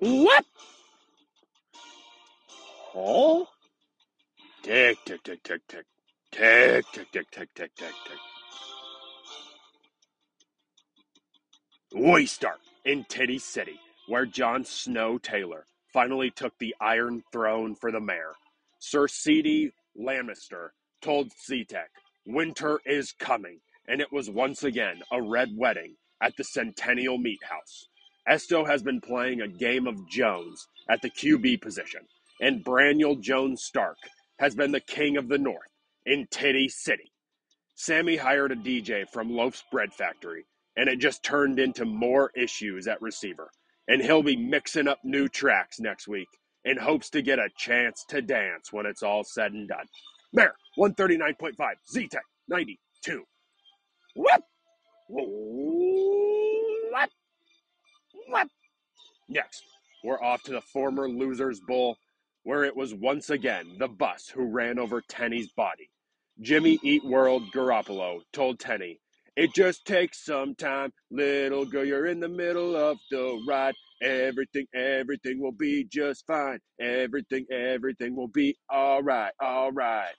What? Huh? Tick, tick, tick, tick, tick. Tick, tick, tick, tick, tick, tick, tick. We start in Titty City, where John Snow Taylor finally took the Iron Throne for the mayor. Sir C.D. Lannister told Z Tech, winter is coming, and it was once again a red wedding at the Centennial Meat House. Esto has been playing a game of Jones at the QB position, and Braniel Jones Stark has been the king of the North in Titty City. Sammy hired a DJ from Loaf's Bread Factory, and it just turned into more issues at receiver. And he'll be mixing up new tracks next week in hopes to get a chance to dance when it's all said and done. Mayor, 139.5, Z Tech, 92. What? What? What? Next, we're off to the former Losers Bowl, where it was once again the bus who ran over Tenny's body. Jimmy Eat World Garoppolo told Tenny, It just takes some time. Little girl, you're in the middle of the ride. Everything, everything will be just fine. Everything, everything will be all right, all right.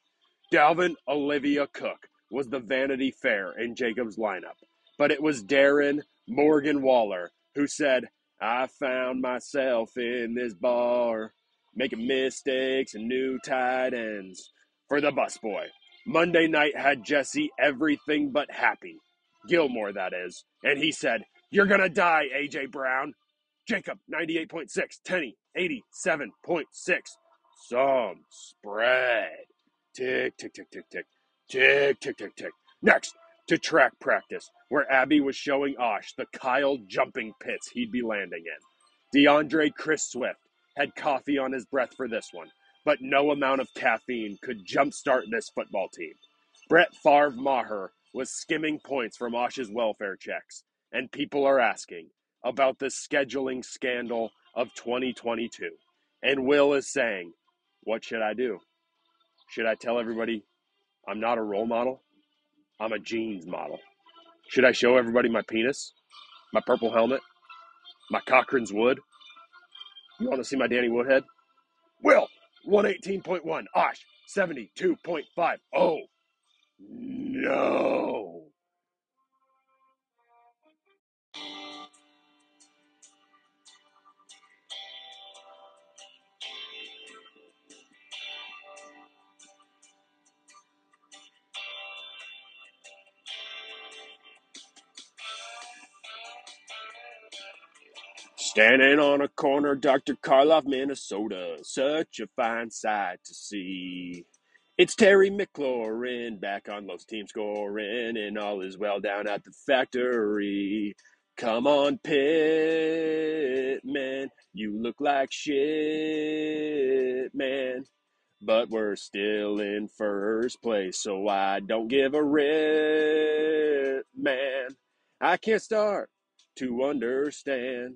Dalvin Olivia Cook was the Vanity Fair in Jacob's lineup, but it was Darren Morgan Waller who said, I found myself in this bar, making mistakes and new tight ends for the busboy. Monday night had Jesse everything but happy. Gilmore, that is. And he said, You're going to die, AJ Brown. Jacob, 98.6. Tenny, 87.6. Some spread. Tick, tick, tick, tick, tick. Tick, tick, tick, tick. Next, to track practice, where Abby was showing Osh the Kyle jumping pits he'd be landing in. D'Andre Chris Swift had coffee on his breath for this one, but no amount of caffeine could jumpstart this football team. Brett Favre Maher was skimming points from Osh's welfare checks, and people are asking about the scheduling scandal of 2022. And Will is saying, What should I do? Should I tell everybody I'm not a role model? I'm a jeans model. Should I show everybody my penis? My purple helmet? My Cochrane's wood? You want to see my Danny Woodhead? Will, 118.1. Osh, 72.5. Oh, no. Standing on a corner, Dr. Karloff, Minnesota. Such a fine sight to see. It's Terry McLaurin back on Lowe's team scoring, and all is well down at the factory. Come on, Pittman. You look like shit, man. But we're still in first place, so I don't give a rip, man. I can't start to understand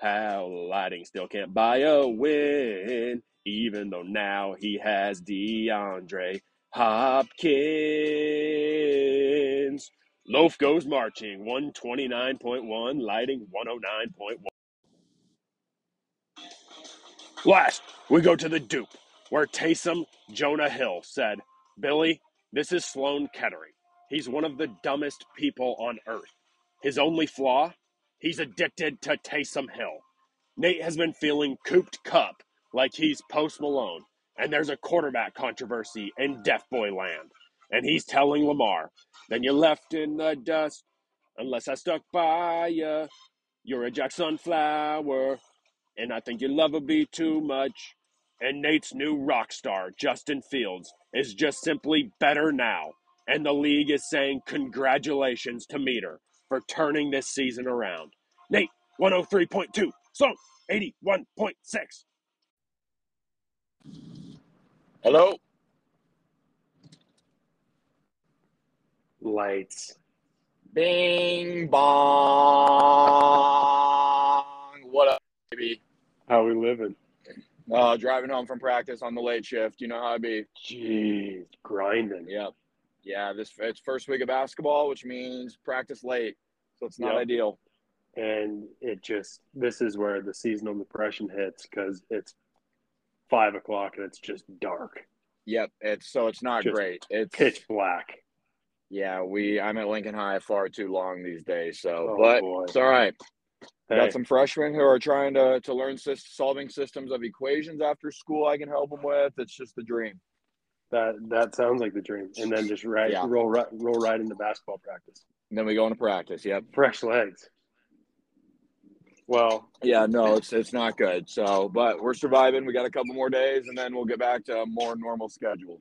how lighting still can't buy a win, even though now he has DeAndre Hopkins. Loaf goes marching 129.1, lighting 109.1. Last, we go to the dupe, where Taysom Jonah Hill said, Billy, this is Sloan Kettering. He's one of the dumbest people on earth. His only flaw? He's addicted to Taysom Hill. Nate has been feeling cooped cup like he's Post Malone, and there's a quarterback controversy in Deaf Boy land. And he's telling Lamar, then you're left in the dust unless I stuck by ya. You're a Jackson flower, and I think your love will be too much. And Nate's new rock star, Justin Fields, is just simply better now. And the league is saying congratulations to Meter for turning this season around. Nate, 103.2, Song, 81.6. Hello. Lights. Bing bong. What up, baby? How we living? Uh, driving home from practice on the late shift. You know how I be. Jeez, grinding. Yep. Yeah, this it's first week of basketball, which means practice late, so it's not Yep. ideal. and it just this is where the seasonal depression hits because it's five o'clock and it's just dark, Yep. It's so it's not Just great. It's pitch black. Yeah, we I'm at Lincoln High far too long these days. So, Oh, but boy. it's all right. Hey, Got some freshmen who are trying to to learn solving systems of equations after school. I can help them with. It's just the dream. That that sounds like the dream, and then just right Yeah. roll right roll right into basketball practice. And then we go into practice. Yep. Fresh legs. Well, Yeah. No, it's it's not good. So, but we're surviving. We got a couple more days, and then we'll get back to a more normal schedule.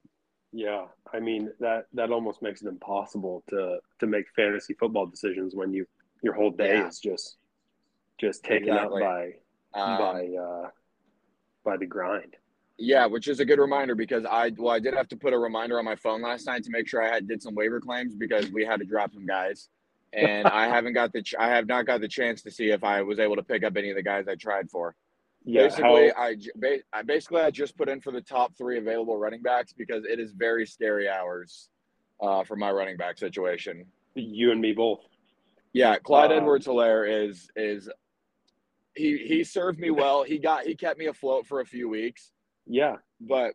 yeah, I mean that that almost makes it impossible to to make fantasy football decisions when you your whole day Yeah. is just just taken Exactly. up by Um, by uh by the grind. Yeah, which is a good reminder because I well I did have to put a reminder on my phone last night to make sure I had did some waiver claims because we had to drop some guys, and I haven't got the ch- I have not got the chance to see if I was able to pick up any of the guys I tried for. Yeah, basically, how, I, ba- I basically I just put in for the top three available running backs because it is very scary hours uh, for my running back situation. you and me both. Yeah, Clyde Um, Edwards Helaire is is he he served me well. He got he kept me afloat for a few weeks Yeah, but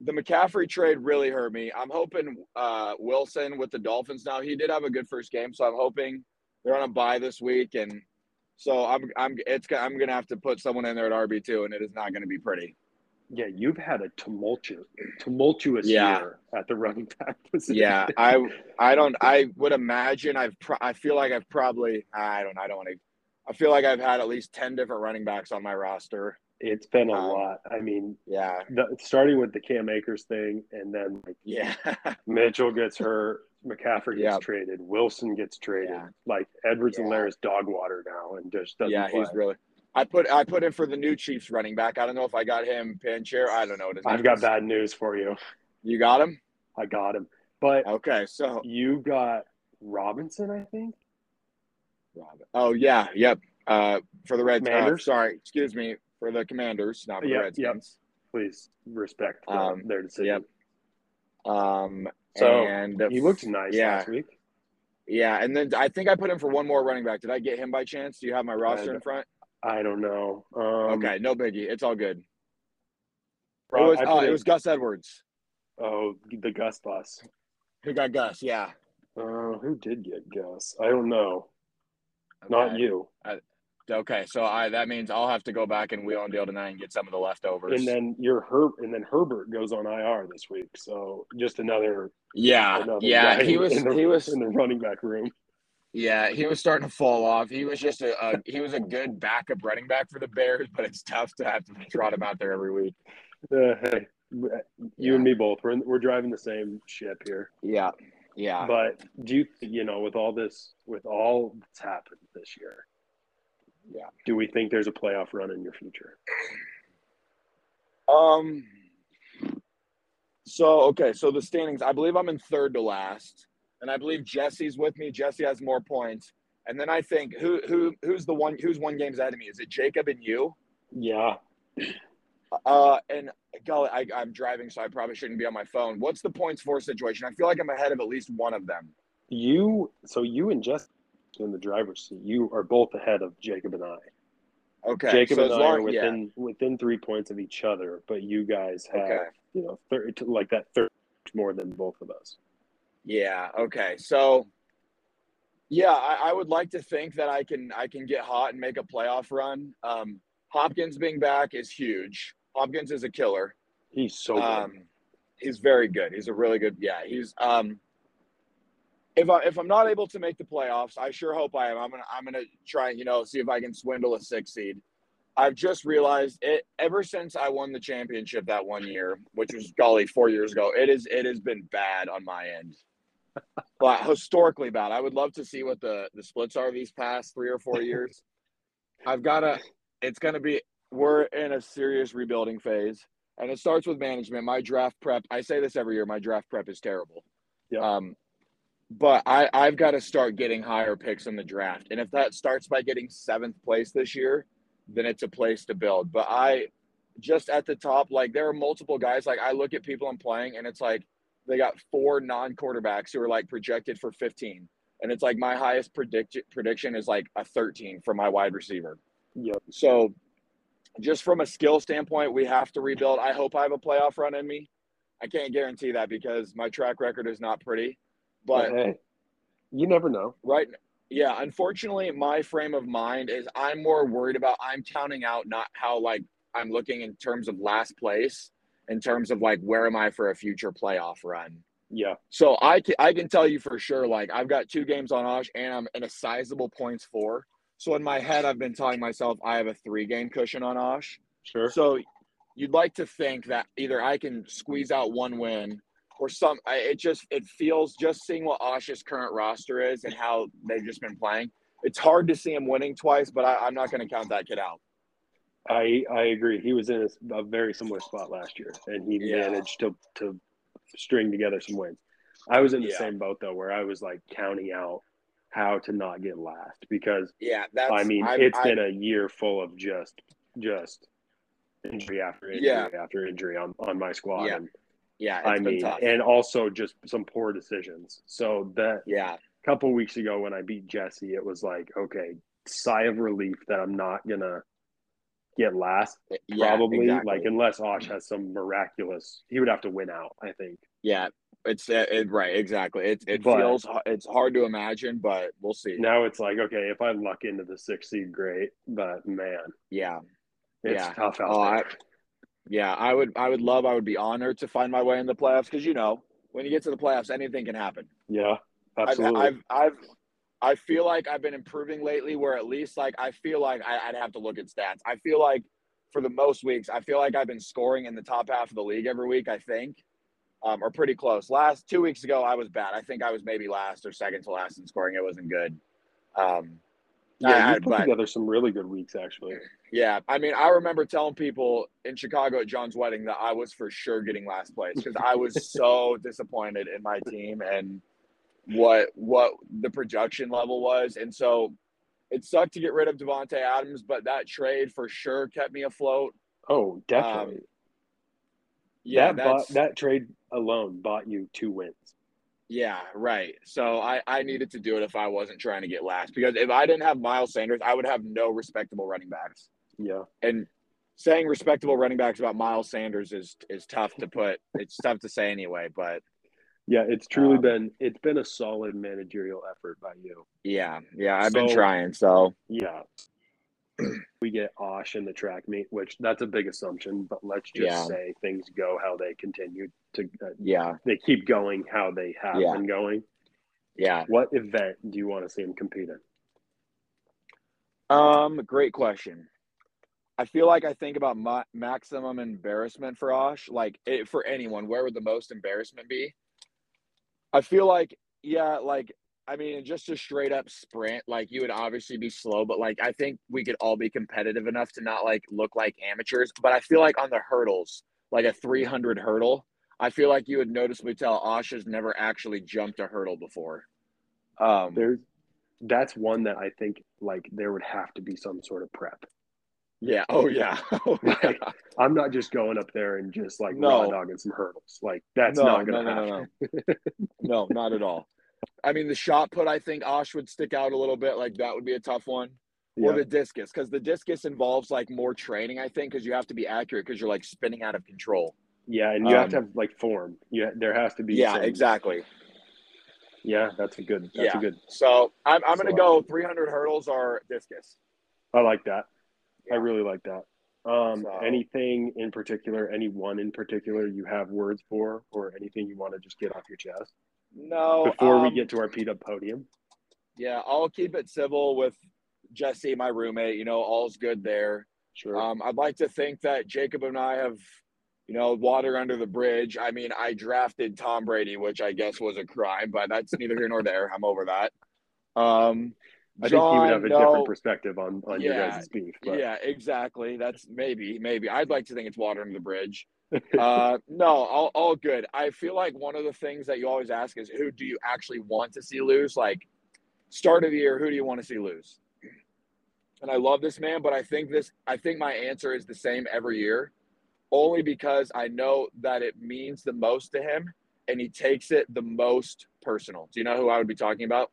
the McCaffrey trade really hurt me. I'm hoping uh, Wilson with the Dolphins now. He did have a good first game, so I'm hoping they're on a bye this week, and so I'm I'm it's I'm gonna have to put someone in there at RB two, and it is not gonna be pretty. yeah, you've had a tumultuous tumultuous Yeah. year at the running back position. Yeah, I I don't I would imagine I've pro- I feel like I've probably I don't I don't want to. I feel like I've had at least ten different running backs on my roster. It's been a Um, lot. I mean, Yeah, the, starting with the Cam Akers thing, and then like yeah, Mitchell gets hurt, McCaffrey gets Yep. traded, Wilson gets traded. Yeah. Like Edwards and Yeah. Lair is dog water now, and just doesn't yeah. play. He's really. I put I put in for the new Chiefs running back. I don't know if I got him Pancher. I don't know I've got bad news for you. You got him? I got him, but Okay, so you got Robinson, I think. Robin. Oh yeah, yep. Uh, for the Red uh, sorry, excuse me, for the Commanders, not for Yep, the Redskins. Please respect the, Um, their decision. yep. Um, So, and He looked nice Yeah. last week. yeah, and then I think I put him for one more running back. Did I get him by chance? Do you have my roster in front? I don't know. Um, okay, no biggie. It's all good. It was I oh, it was Gus Edwards oh the Gus bus. who got Gus. Yeah, Uh, who did get Gus? I don't know. Not Okay. you. Okay, so I that means I'll have to go back and wheel and deal tonight and get some of the leftovers. And then your Herb, and then Herbert goes on IR this week. So just another, yeah, another yeah, he was in the, he was in the running back room. Yeah, he was starting to fall off. He was just a, a he was a good backup running back for the Bears, but it's tough to have to trot him out there every week. Uh, hey, you Yeah. and me both. We're in, we're driving the same ship here. Yeah, yeah. But do you, you know, with all this, with all that's happened this year, Yeah. do we think there's a playoff run in your future? Um. So okay, so the standings. I believe I'm in third to last, and I believe Jesse's with me. Jesse has more points, and then I think who who who's the one who's one games ahead of me? Is it Jacob and you? Yeah, Uh, and golly, I, I'm driving, so I probably shouldn't be on my phone. What's the points for situation? I feel like I'm ahead of at least one of them. you. So you and Jess in the driver's seat. You are both ahead of Jacob and I. Okay, Jacob so and I are long, yeah, within within three points of each other, but you guys have okay. you know third like that third more than both of us. Yeah. Okay. So, yeah, I, I would like to think that I can I can get hot and make a playoff run. Um, Hopkins being back is huge. Hopkins is a killer. He's so good. Um, he's very good. He's a really good. Yeah. He's um. If I if I'm not able to make the playoffs, I sure hope I am. I'm gonna I'm gonna try and you know see if I can swindle a six seed. I've just realized it ever since I won the championship that one year, which was golly four years ago. It is it has been bad on my end, but historically bad. I would love to see what the the splits are these past three or four years. I've got to. It's gonna be. We're in a serious rebuilding phase, and it starts with management. My draft prep. I say this every year. My draft prep is terrible. Yeah. Um, but I I've got to start getting higher picks in the draft, and if that starts by getting seventh place this year, then it's a place to build. But I just at the top, like there are multiple guys. Like I look at people I'm playing, and it's like they got four non quarterbacks who are like projected for 15. and it's like my highest predict prediction is like a 13 for my wide receiver. Yep. So, just from a skill standpoint, we have to rebuild. I hope I have a playoff run in me. I can't guarantee that because my track record is not pretty. But hey, you never know. right, yeah. Unfortunately, my frame of mind is I'm more worried about I'm counting out not how like I'm looking in terms of last place, in terms of like where am I for a future playoff run. Yeah. So I can, I can tell you for sure, like I've got two games on Osh and I'm in a sizable points four. So in my head, I've been telling myself I have a three game cushion on Osh. Sure. So you'd like to think that either I can squeeze out one win or some. I, it just it feels just seeing what Osh's current roster is and how they've just been playing. It's hard to see him winning twice, but I, I'm not going to count that kid out. I I agree. He was in a, a very similar spot last year, and he Yeah. managed to to string together some wins. I was in the Yeah. same boat though, where I was like counting out how to not get last because Yeah, that's. I mean I'm- it's I- been a year full of just just injury after injury Yeah. after injury on on my squad. Yeah. And, yeah. It's I mean, tough. and also just some poor decisions. So that yeah, a couple weeks ago when I beat Jesse, it was like, okay, sigh of relief that I'm not gonna get last. yeah, Probably exactly. like unless Osh has some miraculous, he would have to win out. I think. Yeah, it's uh, it, right. Exactly. It it But- feels it's hard to imagine, but we'll see. Now it's like, okay, if I luck into the sixth seed, great. But man, Yeah, it's Yeah. tough out Oh, I, there. Yeah. I would I would love. I would be honored to find my way in the playoffs because you know when you get to the playoffs, anything can happen. yeah, I've, absolutely. I've I've I feel like I've been improving lately. Where at least like I feel like I, I'd have to look at stats. I feel like for the most weeks, I feel like I've been scoring in the top half of the league every week. I think. Um, or pretty close. Last two weeks ago, I was bad. I think I was maybe last or second to last in scoring. It wasn't good. Um, yeah, I- you put but- together some really good weeks actually. Yeah, I mean, I remember telling people in Chicago at John's wedding that I was for sure getting last place because I was so disappointed in my team and what what the production level was, and so it sucked to get rid of Davante Adams, but that trade for sure kept me afloat. Oh, definitely. Um, Yeah, that bought, that trade alone bought you two wins. Yeah, right. So I I needed to do it if I wasn't trying to get last because if I didn't have Miles Sanders, I would have no respectable running backs. Yeah, and saying respectable running backs about Miles Sanders is is tough to put. It's tough to say anyway, but yeah. It's truly Um, been it's been a solid managerial effort by you. yeah, yeah, I've been trying. So Yeah. we get Osh in the track meet, which that's a big assumption, but let's just Yeah. say things go how they continue to, uh, yeah, they keep going how they have Yeah. been going. yeah. What event do you want to see him compete in? Um, great question. I feel like I think about ma- maximum embarrassment for Osh, like it, for anyone. Where would the most embarrassment be? I feel like, yeah, like I mean, just a straight up sprint, like you would obviously be slow, but like I think we could all be competitive enough to not like look like amateurs. But I feel like on the hurdles, like a 300 hurdle, I feel like you would noticeably tell Osh has never actually jumped a hurdle before. Um, There's that's one that I think like there would have to be some sort of prep. yeah. Oh yeah. Oh, yeah. Like, I'm not just going up there and just like No. raw dogging some hurdles. Like that's no, not gonna no, happen. no, no, no, not at all. I mean, the shot put, I think Osh would stick out a little bit. Like that would be a tough one. Or the discus, because the discus involves like more training, I think, because you have to be accurate because you're like spinning out of control. Yeah, and you have to Um, have like form. Yeah, there has to be. Yeah, some- exactly. Yeah, that's a good. That's Yeah. a good. So I'm, I'm going to go 300 hurdles or discus. I like that. I really like that. Um, So- anything in particular, any one in particular you have words for, or anything you want to just get off your chest No. before we um, get to our up podium? Yeah, I'll keep it civil with Jesse, my roommate. You know, all's good there. Sure. Um, I'd like to think that Jacob and I have, you know, water under the bridge. I mean, I drafted Tom Brady, which I guess was a crime, but that's neither here nor there. I'm over that. Um, I think he would have a no- different perspective on on your Yeah, guys' beef. But Yeah, exactly. That's maybe, maybe. I'd like to think it's water under the bridge. Uh, no, all, all good. I feel like one of the things that you always ask is who do you actually want to see lose? Like, start of the year, who do you want to see lose? And I love this man, but I think this, I think my answer is the same every year, only because I know that it means the most to him and he takes it the most personal. Do you know who I would be talking about?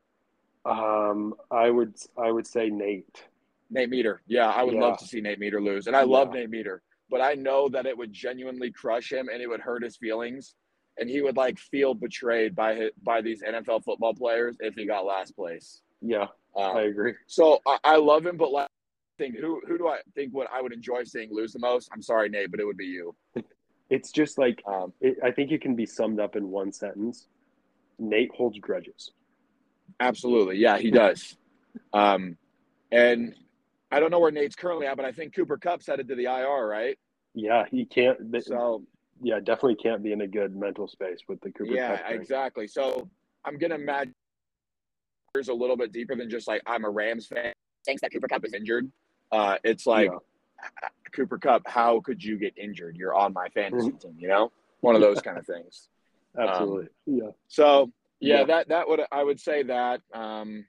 Um, I would I would say Nate. Nate Meter. Yeah, I would Yeah. love to see Nate Meter lose, and I love Yeah. Nate Meter, but I know that it would genuinely crush him and it would hurt his feelings, and he would like feel betrayed by his, by these NFL football players if he got last place. Yeah, Um, I agree. So I, I love him, but like, think who who do I think what I would enjoy seeing lose the most? I'm sorry, Nate, but it would be you. It's just like Um, it, I think it can be summed up in one sentence. Nate holds grudges. absolutely, yeah, he does. Um, and I don't know where Nate's currently at, but I think Cooper Kupp's headed to the IR, right? Yeah, he can't. th- So yeah, definitely can't be in a good mental space with the Cooper Kupp. yeah, thing. exactly. So I'm gonna imagine there's a little bit deeper than just like I'm a Rams fan. Thinks that Cooper Kupp is injured. Uh, it's like Yeah. Cooper Kupp. How could you get injured? You're on my fantasy Mhm. team. You know, one of those kind of things. absolutely. yeah, So yeah, Yeah. that that would I would say that. Um,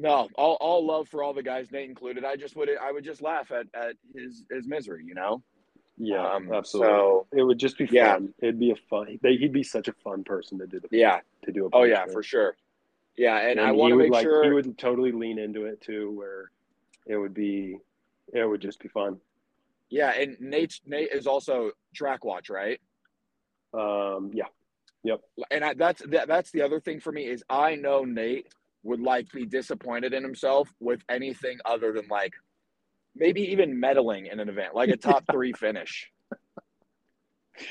no, all, all love for all the guys, Nate included. I just would I would just laugh at, at his his misery, you know. yeah, Um, absolutely. So it would just be yeah. fun. It'd be a fun. they- He'd be such a fun person to do the yeah, to do a. oh yeah, for sure. Yeah, and, And, I want to make like sure. he would totally lean into it too, where it would be, it would just be fun. Yeah, and Nate Nate is also track watch, right? Um, yeah, yep. And I, that's that, that's the other thing for me is I know Nate would like be disappointed in himself with anything other than like maybe even medaling in an event, like a top three finish.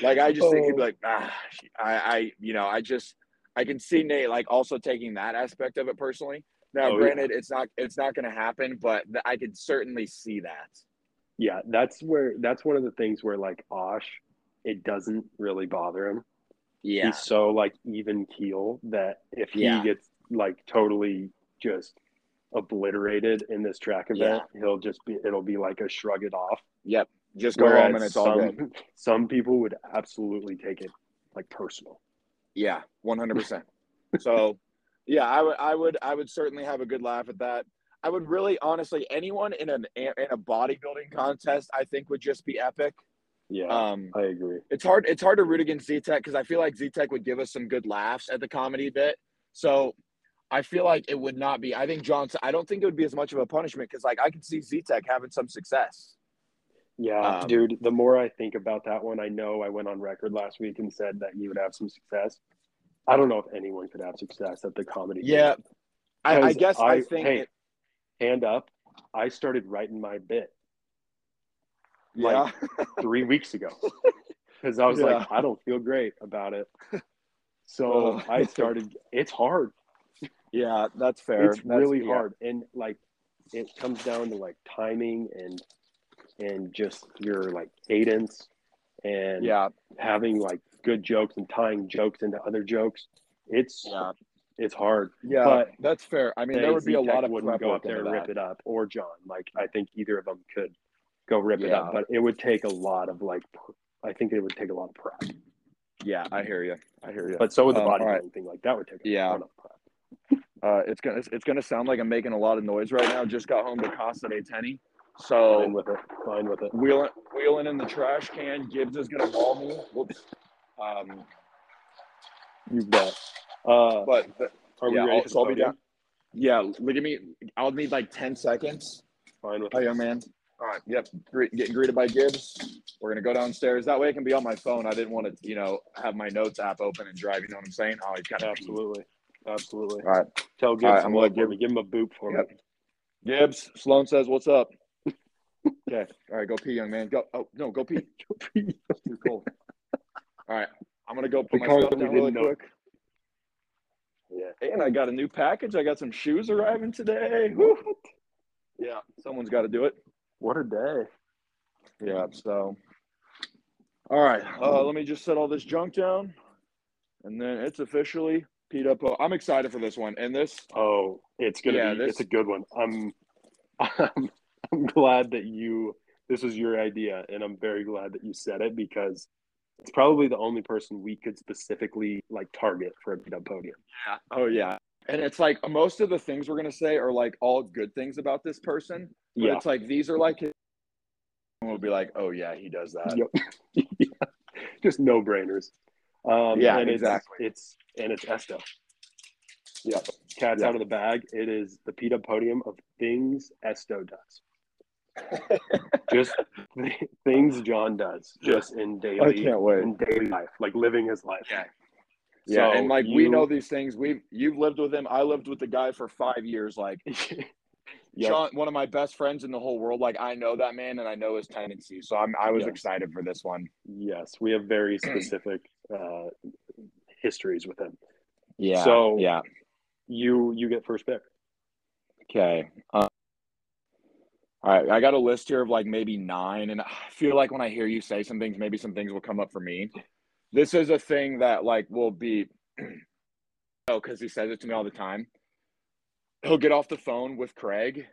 Like I just think he'd be Oh. like, ah, I, I, you know, I just I can see Nate like also taking that aspect of it personally. Now, Oh, yeah. granted, it's not it's not going to happen, but th- I could certainly see that. yeah. That's where that's one of the things where like Osh, it doesn't really bother him. Yeah, He's so like even keel that if he Yeah. gets like totally just obliterated in this track event, he'll just be it'll be like a shrug it off. yep. Just go Whereas home and it's all good. some people would absolutely take it like personal. Yeah, one hundred percent. So, yeah, I would, I would, I would certainly have a good laugh at that. I would really, honestly, anyone in an in a bodybuilding contest, I think would just be epic. Yeah, Um, I agree. it's hard, it's hard to root against Z Tech because I feel like Z Tech would give us some good laughs at the comedy bit. So, I feel like it would not be. I think Johnson. I don't think it would be as much of a punishment because, like, I could see Z Tech having some success. Yeah, Um, dude, the more I think about that one, I know I went on record last week and said that you would have some success. I don't know if anyone could have success at the comedy. Yeah, I, I guess I, I- think. hey, it, Hand up, I started writing my bit yeah, three weeks ago because I was Yeah. like, I don't feel great about it. So. I started. It's hard. yeah, that's fair. It's That's- really yeah. hard, and like it comes down to like timing and and just your like cadence and Yeah, having like good jokes and tying jokes into other jokes. It's yeah, it's hard. yeah. But that's fair. I mean, there would be a Z-Tech lot of wouldn't go up there and rip it up, or John. Like I think either of them could go rip it up, but it would take a lot of like. I think it would take a lot of prep. Yeah, I hear you. I hear you. But so would the Um, all bodybuilding right. thing. Like that would take a Yeah. ton of prep. Uh, it's gonna it's gonna sound like I'm making a lot of noise right now. Just got home to Casa de Tenny, Fine so with it. Fine with it. wheeling wheeling in the trash can. Gibbs is gonna ball me. Whoops. Um, You bet. Uh, but, but are we yeah, ready I'll, so I'll be down. Yeah, look at me. I'll need like ten seconds. Fine with Oh, young man. All right. Yep. Gre- getting greeted by Gibbs. We're gonna go downstairs. That way, I can be on my phone. I didn't want to, you know, have my notes app open and drive. You know what I'm saying? Oh, he's got Absolutely. Absolutely. All right. Tell Gibbs All right, I'm gonna give- Give him a boop for Yep. me. Gibbs. Sloan says, "What's up?" okay. All right. Go pee, young man. Go. Oh no. Go pee. Go pee. You're cold. All right. I'm gonna go put The my stuff that we down really know. quick. Yeah. And I got a new package. I got some shoes arriving today. Woo. Yeah. Someone's got to do it. What a day. Yeah. So, all right. Uh, let me just set all this junk down, and then it's officially Pete up. I'm excited for this one, and this. Oh, it's gonna Yeah, be. this- It's a good one. I'm, I'm, I'm glad that you. This was your idea, and I'm very glad that you said it because it's probably the only person we could specifically like target for a beat up podium. Yeah. Oh yeah. And it's like most of the things we're gonna say are like all good things about this person, but Yeah. it's like these are like. And we'll be like, oh yeah, he does that. Yep. yeah. Just no brainers. Um, Yeah, and it's, exactly. It's and it's Esto. Yeah. cat's Yeah. out of the bag. It is the Pita Podium of things Esto does. Just th- things John does, just in I daily, can't wait. in daily life, like living his life. Yeah. Yeah, So and like we know these things. We've you've lived with him. I lived with the guy for five years. Like Yep. John, one of my best friends in the whole world. Like I know that man, and I know his tendencies. So I'm I was Yes. excited for this one. Yes, we have very specific uh, histories with him. Yeah. So- yeah. You you get first pick. Okay. Um, all right. I got a list here of like maybe nine, and I feel like when I hear you say some things, maybe some things will come up for me. This is a thing that like will be, oh, because he says it to me all the time. He'll get off the phone with Craig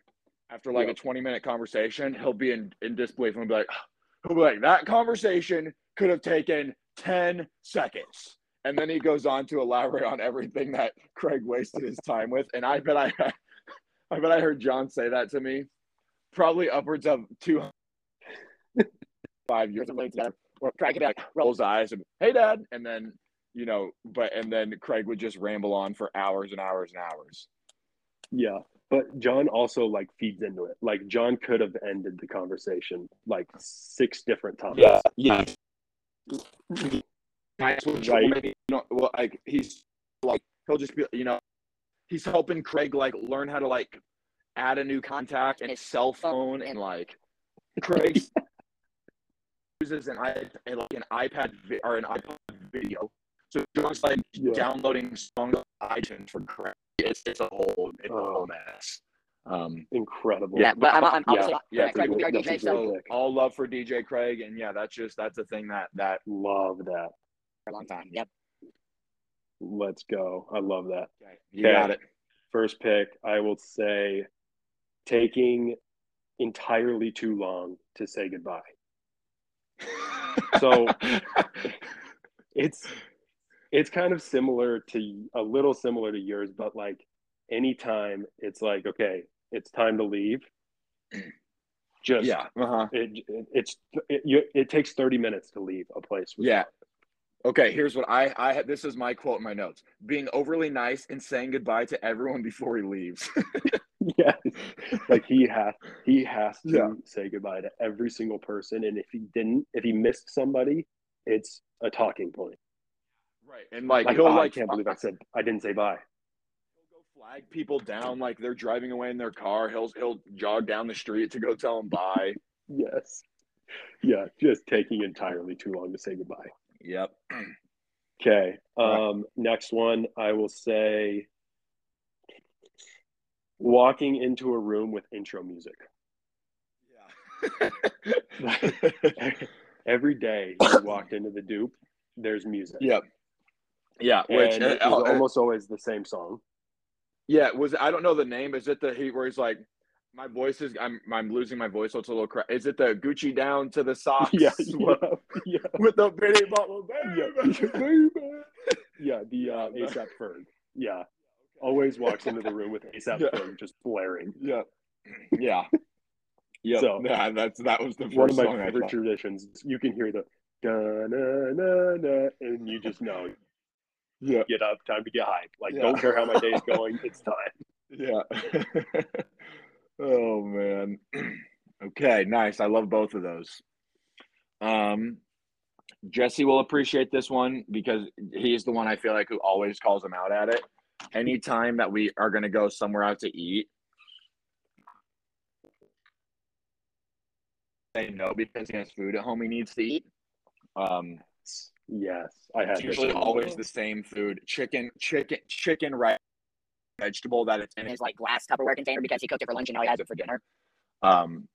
after like Yeah. a 20 minute conversation. He'll be in, in disbelief and be like, he'll be like, that conversation could have taken 10 seconds. And then he goes on to elaborate on everything that Craig wasted his time with. And I bet I, I bet I heard John say that to me, probably upwards of two, five years of living together. Where Craig would like, rolls eyes and, hey, dad. And then, you know, but, and then Craig would just ramble on for hours and hours and hours. Yeah, but John also like feeds into it. Like John could have ended the conversation like six different times. yeah. Right. You know, well, like he's like he'll just be, you know, he's helping Craig like learn how to like add a new contact and his cell phone and like Craig uses an i like an iPad vi- or an iPod video. So John's like Yeah. downloading songs on iTunes for Craig. It's it's a whole it's a Oh. whole mess. Um, Incredible. Yeah, but I'm, I'm Yeah, obviously yeah, Craig will be our that's a DJ, so all love for DJ Craig, and yeah, that's just that's a thing that that Love that. for a long time. Yep. Let's go. I love that. you Okay. got it. First pick, I will say taking entirely too long to say goodbye. So- It's it's kind of similar to a little similar to yours, but like anytime it's like, okay, it's time to leave. Just yeah, uh-huh. it, it it's it, you, it takes 30 minutes to leave a place. with Yeah. Okay, here's what I I. This is my quote in my notes: being overly nice and saying goodbye to everyone before he leaves. yes like he has he has to Yeah. say goodbye to every single person and if he didn't if he missed somebody it's a talking point right, and like, like he'll oh, i can't believe i said i didn't say bye he'll go flag people down like they're driving away in their car. He'll he'll jog down the street to go tell them bye. yes yeah just taking entirely too long to say goodbye Yep. okay Right. um next one i will say walking into a room with intro music Yeah. every day you walked into the dupe there's music yep. Yeah, which and uh, it's uh, almost always the same song Yeah, was I don't know the name. Is it the heat where he's like, my voice is I'm I'm losing my voice, so it's a little crack. Is it the Gucci down to the socks? yeah, with, yeah, yeah, with the bitty bubble baby. yeah. The uh, Yeah. ASAP Ferg. Yeah, always walks into the room with ASAP Yeah. Ferg just blaring. yeah, yeah, yeah. So- yeah, that's that was the first One of my favorite traditions. You can hear the da na na na, and you just know Yeah, get up, time to get hyped. Like Yeah. don't care how my day is going, it's time. yeah. oh man. okay, nice. I love both of those. Um, Jesse will appreciate this one because he's the one I feel like who always calls him out at it. Anytime that we are going to go somewhere out to eat, say no because he has food at home he needs to eat. Um, Yes, I had it's usually always the same food: chicken, chicken, chicken, rice, vegetable that it's in his like glass Tupperware container because he cooked it for lunch and now he has it for dinner. Um,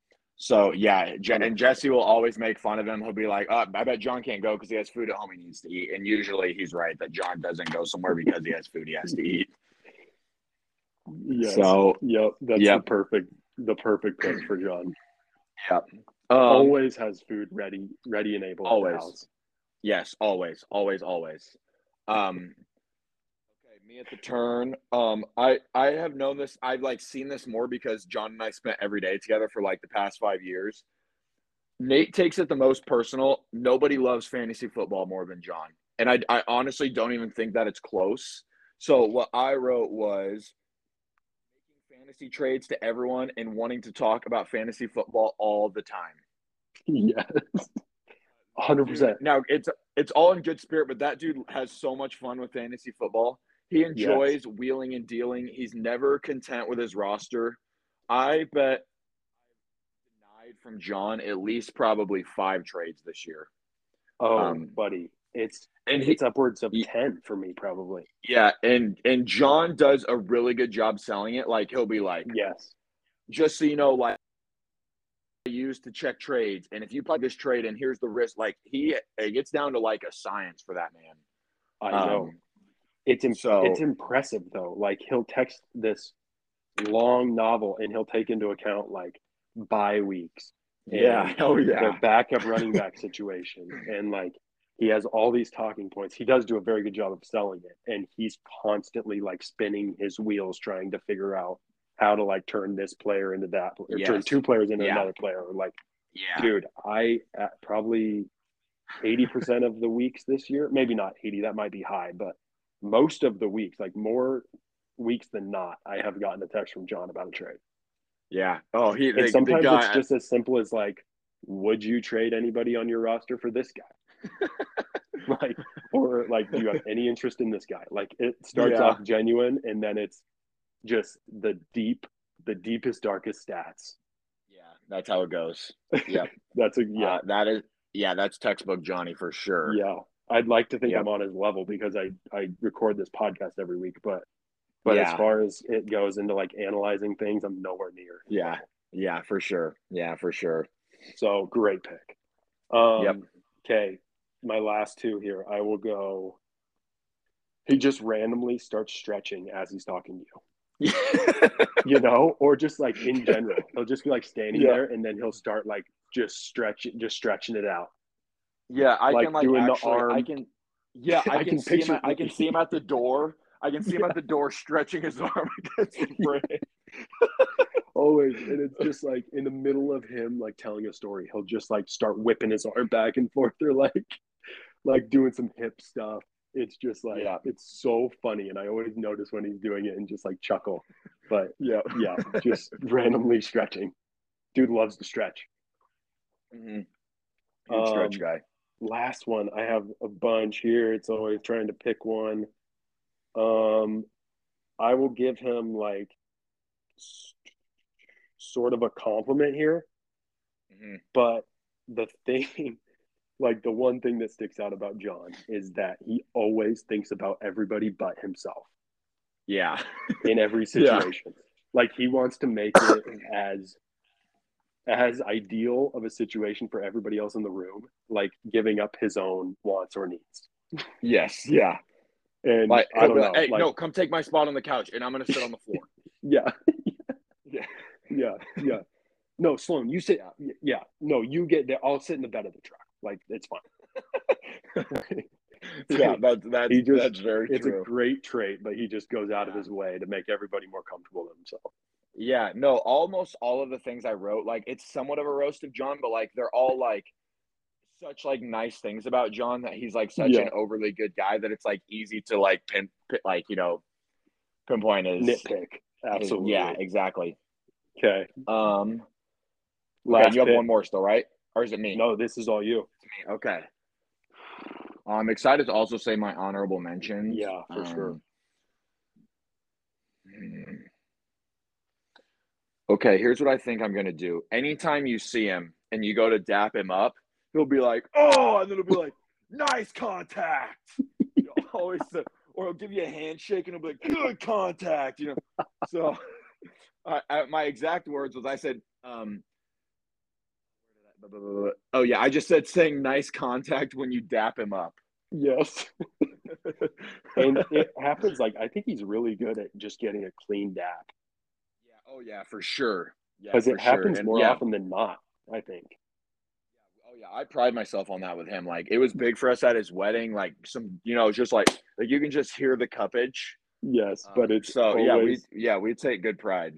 so yeah, Je- and Jesse will always make fun of him. He'll be like, "Oh, I bet John can't go because he has food at home he needs to eat." And usually he's right that John doesn't go somewhere because he has food he has to eat. Yes. So yep, that's Yep. the perfect the perfect pick for John. um, always has food ready, ready and able. Always. yes, always, always, always. Um, me at the turn. Um, I I have known this. I've like seen this more because John and I spent every day together for like the past five years. Nate takes it the most personal. Nobody loves fantasy football more than John. And I, I honestly don't even think that it's close. So what I wrote was making fantasy trades to everyone and wanting to talk about fantasy football all the time. Yes. Hundred percent. Now it's it's all in good spirit, but that dude has so much fun with fantasy football. He enjoys wheeling and dealing. He's never content with his roster. I bet denied from John at least probably five trades this year. Oh, Um, buddy, it's And he, it's upwards of Ye- ten for me probably. yeah, and and John does a really good job selling it. Like he'll be like, Yes. just so you know, like I use to check trades, and if you plug this trade and here's the risk, like he it gets down to like a science for that man. I know. Um, It's so- it's impressive though. Like he'll text this long novel and he'll take into account like bye weeks, Yeah. Oh the backup running back situation, and like he has all these talking points. He does do a very good job of selling it, and he's constantly like spinning his wheels trying to figure out how to like turn this player into that, or turn two players into Yeah. another player. Or like, Yeah. dude, I probably eighty percent of the weeks this year, maybe not eighty, that might be high, but most of the weeks, like more weeks than not, I have gotten a text from John about a trade. Yeah. Oh, he. And The, the sometimes guy. it's just as simple as like, would you trade anybody on your roster for this guy? like, or like, do you have any interest in this guy? Like, it starts Yeah. off genuine, and then it's just the deep, the deepest, darkest stats. yeah, that's how it goes. Yeah, That's a Yeah. yeah, that is. Yeah, that's textbook Johnny for sure. yeah. I'd like to think Yep. I'm on his level because I I record this podcast every week, but but as far as it goes into like analyzing things, I'm nowhere near. Yeah. Yeah, for sure. Yeah, for sure. So great pick. Um, Yep. Okay, my last two here. I will go. He just randomly starts stretching as he's talking to you, you know, or just like in general. He'll just be like standing Yeah. there, and then he'll start like just stretch, just stretching it out. Yeah, I Like can like doing the actually, I can. Yeah, I, I can, can see him. At, I can see him at the door. I can see him at the door stretching his arm against the frame. Always, and it's just like in the middle of him like telling a story, he'll just like start whipping his arm back and forth, or like, like doing some hip stuff. It's just like Yeah. it's so funny, and I always notice when he's doing it and just like chuckle. But Yeah. yeah, just randomly stretching. Dude loves to stretch. Mm-hmm. Huge stretch Um, guy. Last one, I have a bunch here. It's always trying to pick one. Um, I will give him like sort of a compliment here, hmm but the thing, like the one thing that sticks out about John is that he always thinks about everybody but himself Yeah. in every Yeah. situation. Like he wants to make it as as ideal of a situation for everybody else in the room, like giving up his own wants or needs. yes. Yeah. And Like, I don't uh, know. hey, like, no, come take my spot on the couch, and I'm gonna sit on the floor. yeah, yeah. yeah, yeah. No, Sloan, you sit. Yeah. Yeah, no, you get there. I'll sit in the bed of the truck. Like it's fine. Yeah. That's that's He just- that's very it's true. a great trait, but he just goes out of his way to make everybody more comfortable than himself. Yeah, no, almost all of the things I wrote, like it's somewhat of a roast of John, but like they're all like such like nice things about John that he's like such Yeah. an overly good guy that it's like easy to like pin, pin like you know pinpoint his Nitpick, his- absolutely. yeah, exactly. Okay. Um, Last okay, you have pick. one more still, right? Or is it me? No, this is all you. It's me. Okay. I'm excited to also say my honorable mentions. Yeah, for sure. Um, hmm. Okay, here's what I think I'm gonna do. Anytime you see him and you go to dap him up, he'll be like, "Oh," and then he'll be like, "Nice contact." You know, always, the, or he'll give you a handshake and he'll be like, "Good contact." You know, so my exact words was I said, um, "Oh yeah," I just said saying "nice contact" when you dap him up. Yes. and it happens like I think he's really good at just getting a clean dap. Oh yeah, for sure. Because for it happens sure. And more yeah, often than not. I think. Oh yeah, I pride myself on that with him. Like it was big for us at his wedding. Like some, you know, just like like you can just hear the cuppage. Yes, Um, but it's so yeah, we yeah we take good pride.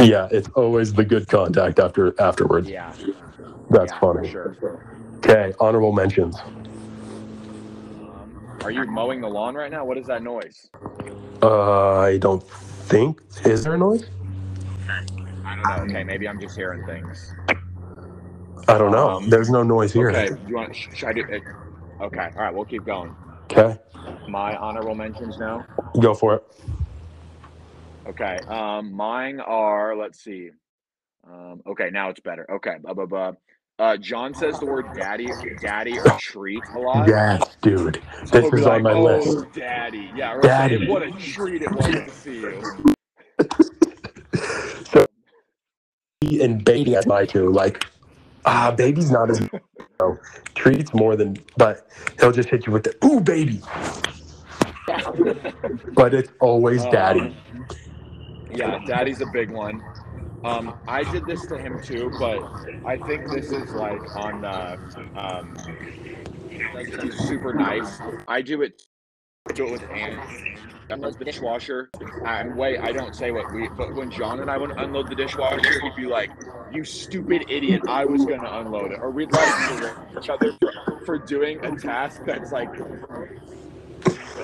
Yeah, it's always the good contact after afterwards. Yeah, That's yeah, for funny. sure. Okay, honorable mentions. Um, are you mowing the lawn right now? What is that noise? Uh, I don't think is there a noise? I don't know. Okay, maybe I'm just hearing things. I don't know. Um, There's no noise here. Okay, you want? Should I do? It? Okay, all right. We'll keep going. Okay, My honorable mentions now. go for it. Okay. Um, mine are. Let's see. Um, okay, now it's better. Okay. Blah blah blah. Uh, John says the word "daddy," "daddy" or "treat" a lot. Yes, dude. This is on my oh, list. daddy. Yeah. Or Daddy. What a treat it was to see you. So and baby as my too. Like, ah, baby's not as no, treats more than, but he'll just hit you with the ooh, baby. But it's always daddy. Um, yeah, daddy's a big one. Um, I did this to him too, but I think this is like on uh, um, like he's super nice. I do it do it with Anne. Unload the dishwasher. And wait, I don't say what we, but when John and I would unload the dishwasher, he'd be like, "You stupid idiot! I was gonna unload it." Or we'd like each other for, for doing a task that's like for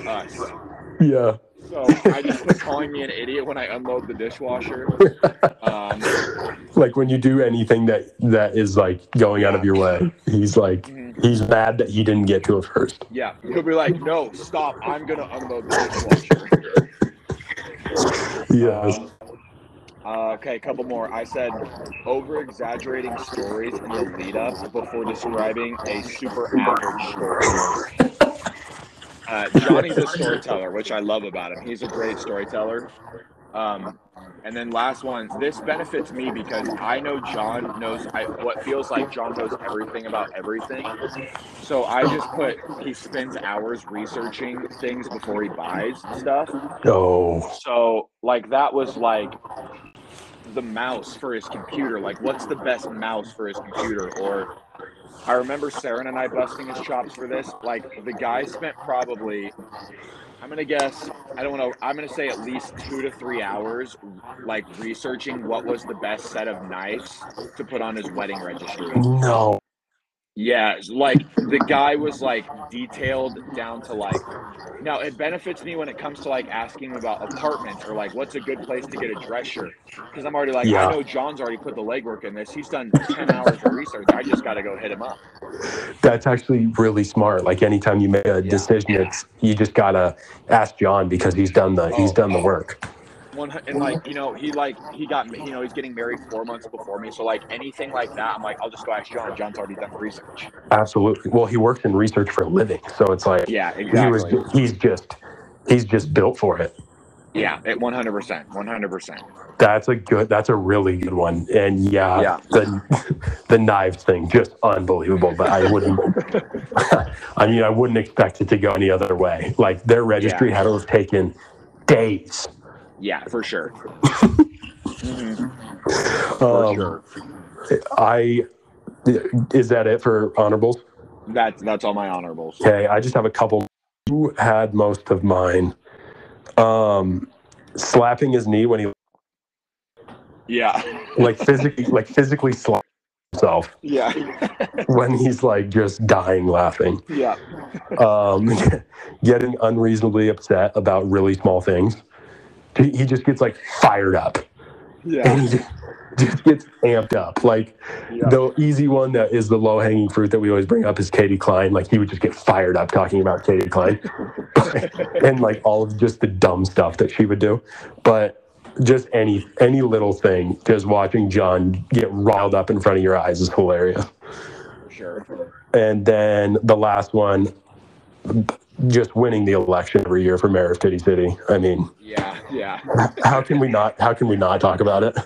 us. Yeah. So I just was calling me an idiot when I unload the dishwasher. Um, Like when you do anything that that is like going out of your way, he's like mhm. he's mad that he didn't get to it first. yeah, he'll be like, "No, stop! I'm gonna unload the dishwasher." Yes. Um, uh, okay, a couple more. I said over exaggerating stories in the lead up before describing a super average story. Uh, Johnny's a storyteller, which I love about him. He's a great storyteller. Um, and then last one, this benefits me because I know John knows I, what feels like John knows everything about everything. So I just put he spends hours researching things before he buys stuff. Oh, So like that was like the mouse for his computer. Like what's the best mouse for his computer? Or I remember Sarah and I busting his chops for this. Like the guy spent probably I'm gonna guess I don't know I'm gonna say at least two to three hours like researching what was the best set of knives to put on his wedding registry. no. Yeah, like the guy was like detailed down to like. Now it benefits me when it comes to like asking about apartments or like what's a good place to get a dress shirt because I'm already like Yeah. I know John's already put the legwork in this. He's done ten hours of research. I just got to go hit him up. That's actually really smart. Like anytime you make a decision, it's you just gotta ask John because he's done the he's Oh. done the work. One and like you know he like he got you know he's getting married four months before me. So like anything like that, I'm like I'll just go ask John. John's already done the research. Absolutely. Well, he works in research for a living, so it's like Yeah, exactly. he was he's just he's just built for it. Yeah, it 100 percent, 100 percent. That's a good. That's a really good one. And yeah, Yeah. the the knives thing just unbelievable. But I wouldn't. I mean, I wouldn't expect it to go any other way. Like their registry had to have taken days. Yeah, for sure. Mhm, For Um, sure. I is that it for honorables? That's that's all my honorables. Okay, I just have a couple. Who had most of mine? Um, slapping his knee when he Yeah. like physically like physically slapped himself Yeah. when he's like just dying laughing. yeah. um, getting unreasonably upset about really small things. He, he just gets like fired up Yeah. and he just, just gets amped up. Like Yeah. the easy one that is the low hanging fruit that we always bring up is Katie Klein. Like he would just get fired up talking about Katie Klein and like all of just the dumb stuff that she would do. But just any any little thing, just watching John get riled up in front of your eyes is hilarious. Sure. And then the last one, just winning the election every year for mayor of Titty City. I mean, Yeah. Yeah. how can we not? How can we not talk about it?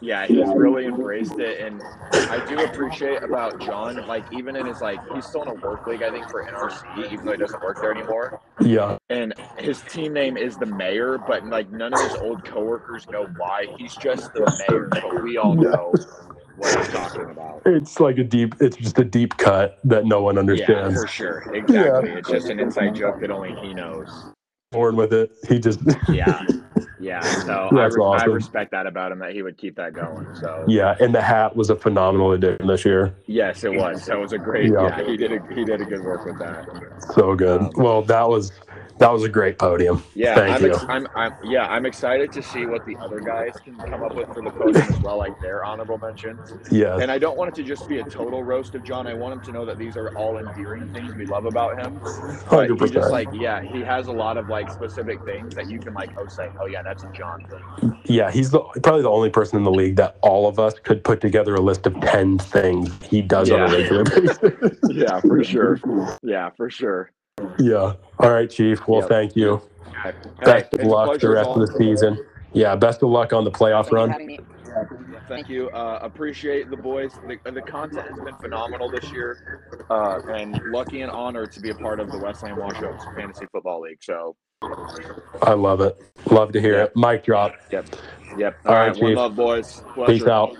Yeah. He's really embraced it, and I do appreciate about John. Like even in his like, he's still in a work league. I think for NRC, even though he doesn't work there anymore. Yeah, And his team name is the mayor, but like none of his old coworkers know why. He's just the mayor, but we all know what he's talking about. it's like a deep. It's just a deep cut that no one understands. Yeah, understands. for sure. Exactly. It's just an inside joke that only he knows. Born with it. He just. Yeah. Yeah. So I, That's re- I respect that about him that he would keep that going. So yeah, and the hat was a phenomenal addition this year. yes, it was. That was a great Yeah. yeah, he did a he did a good work with that. So good. Um, well, that was That was a great podium. Yeah, Thank I'm, you. ex- I'm, I'm yeah, I'm excited to see what the other guys can come up with for the podium as well, like their honorable mentions. Yeah. And I don't want it to just be a total roast of John. I want him to know that these are all endearing things we love about him. But Hundred he just like yeah, he has a lot of like specific things that you can like oh say oh yeah that's a John thing. Yeah, he's the probably the only person in the league that all of us could put together a list of ten things he does on a regular basis. Yeah, for sure. Yeah, for sure. Yeah. All right, Chief. Well, Yep. thank you. Hey, Best it's of a luck pleasure the as rest of the always. season. Yeah, best of luck on the playoff Thank for run. having me. Thank you. Uh, appreciate the boys. The, the content has been phenomenal this year, uh, and lucky and honored to be a part of the Westland Washouts Fantasy Football League. So, I love it. Love to hear it. Mic drop. yep, yep. All All right, right, one Chief. love, boys. Peace Pleasure. out.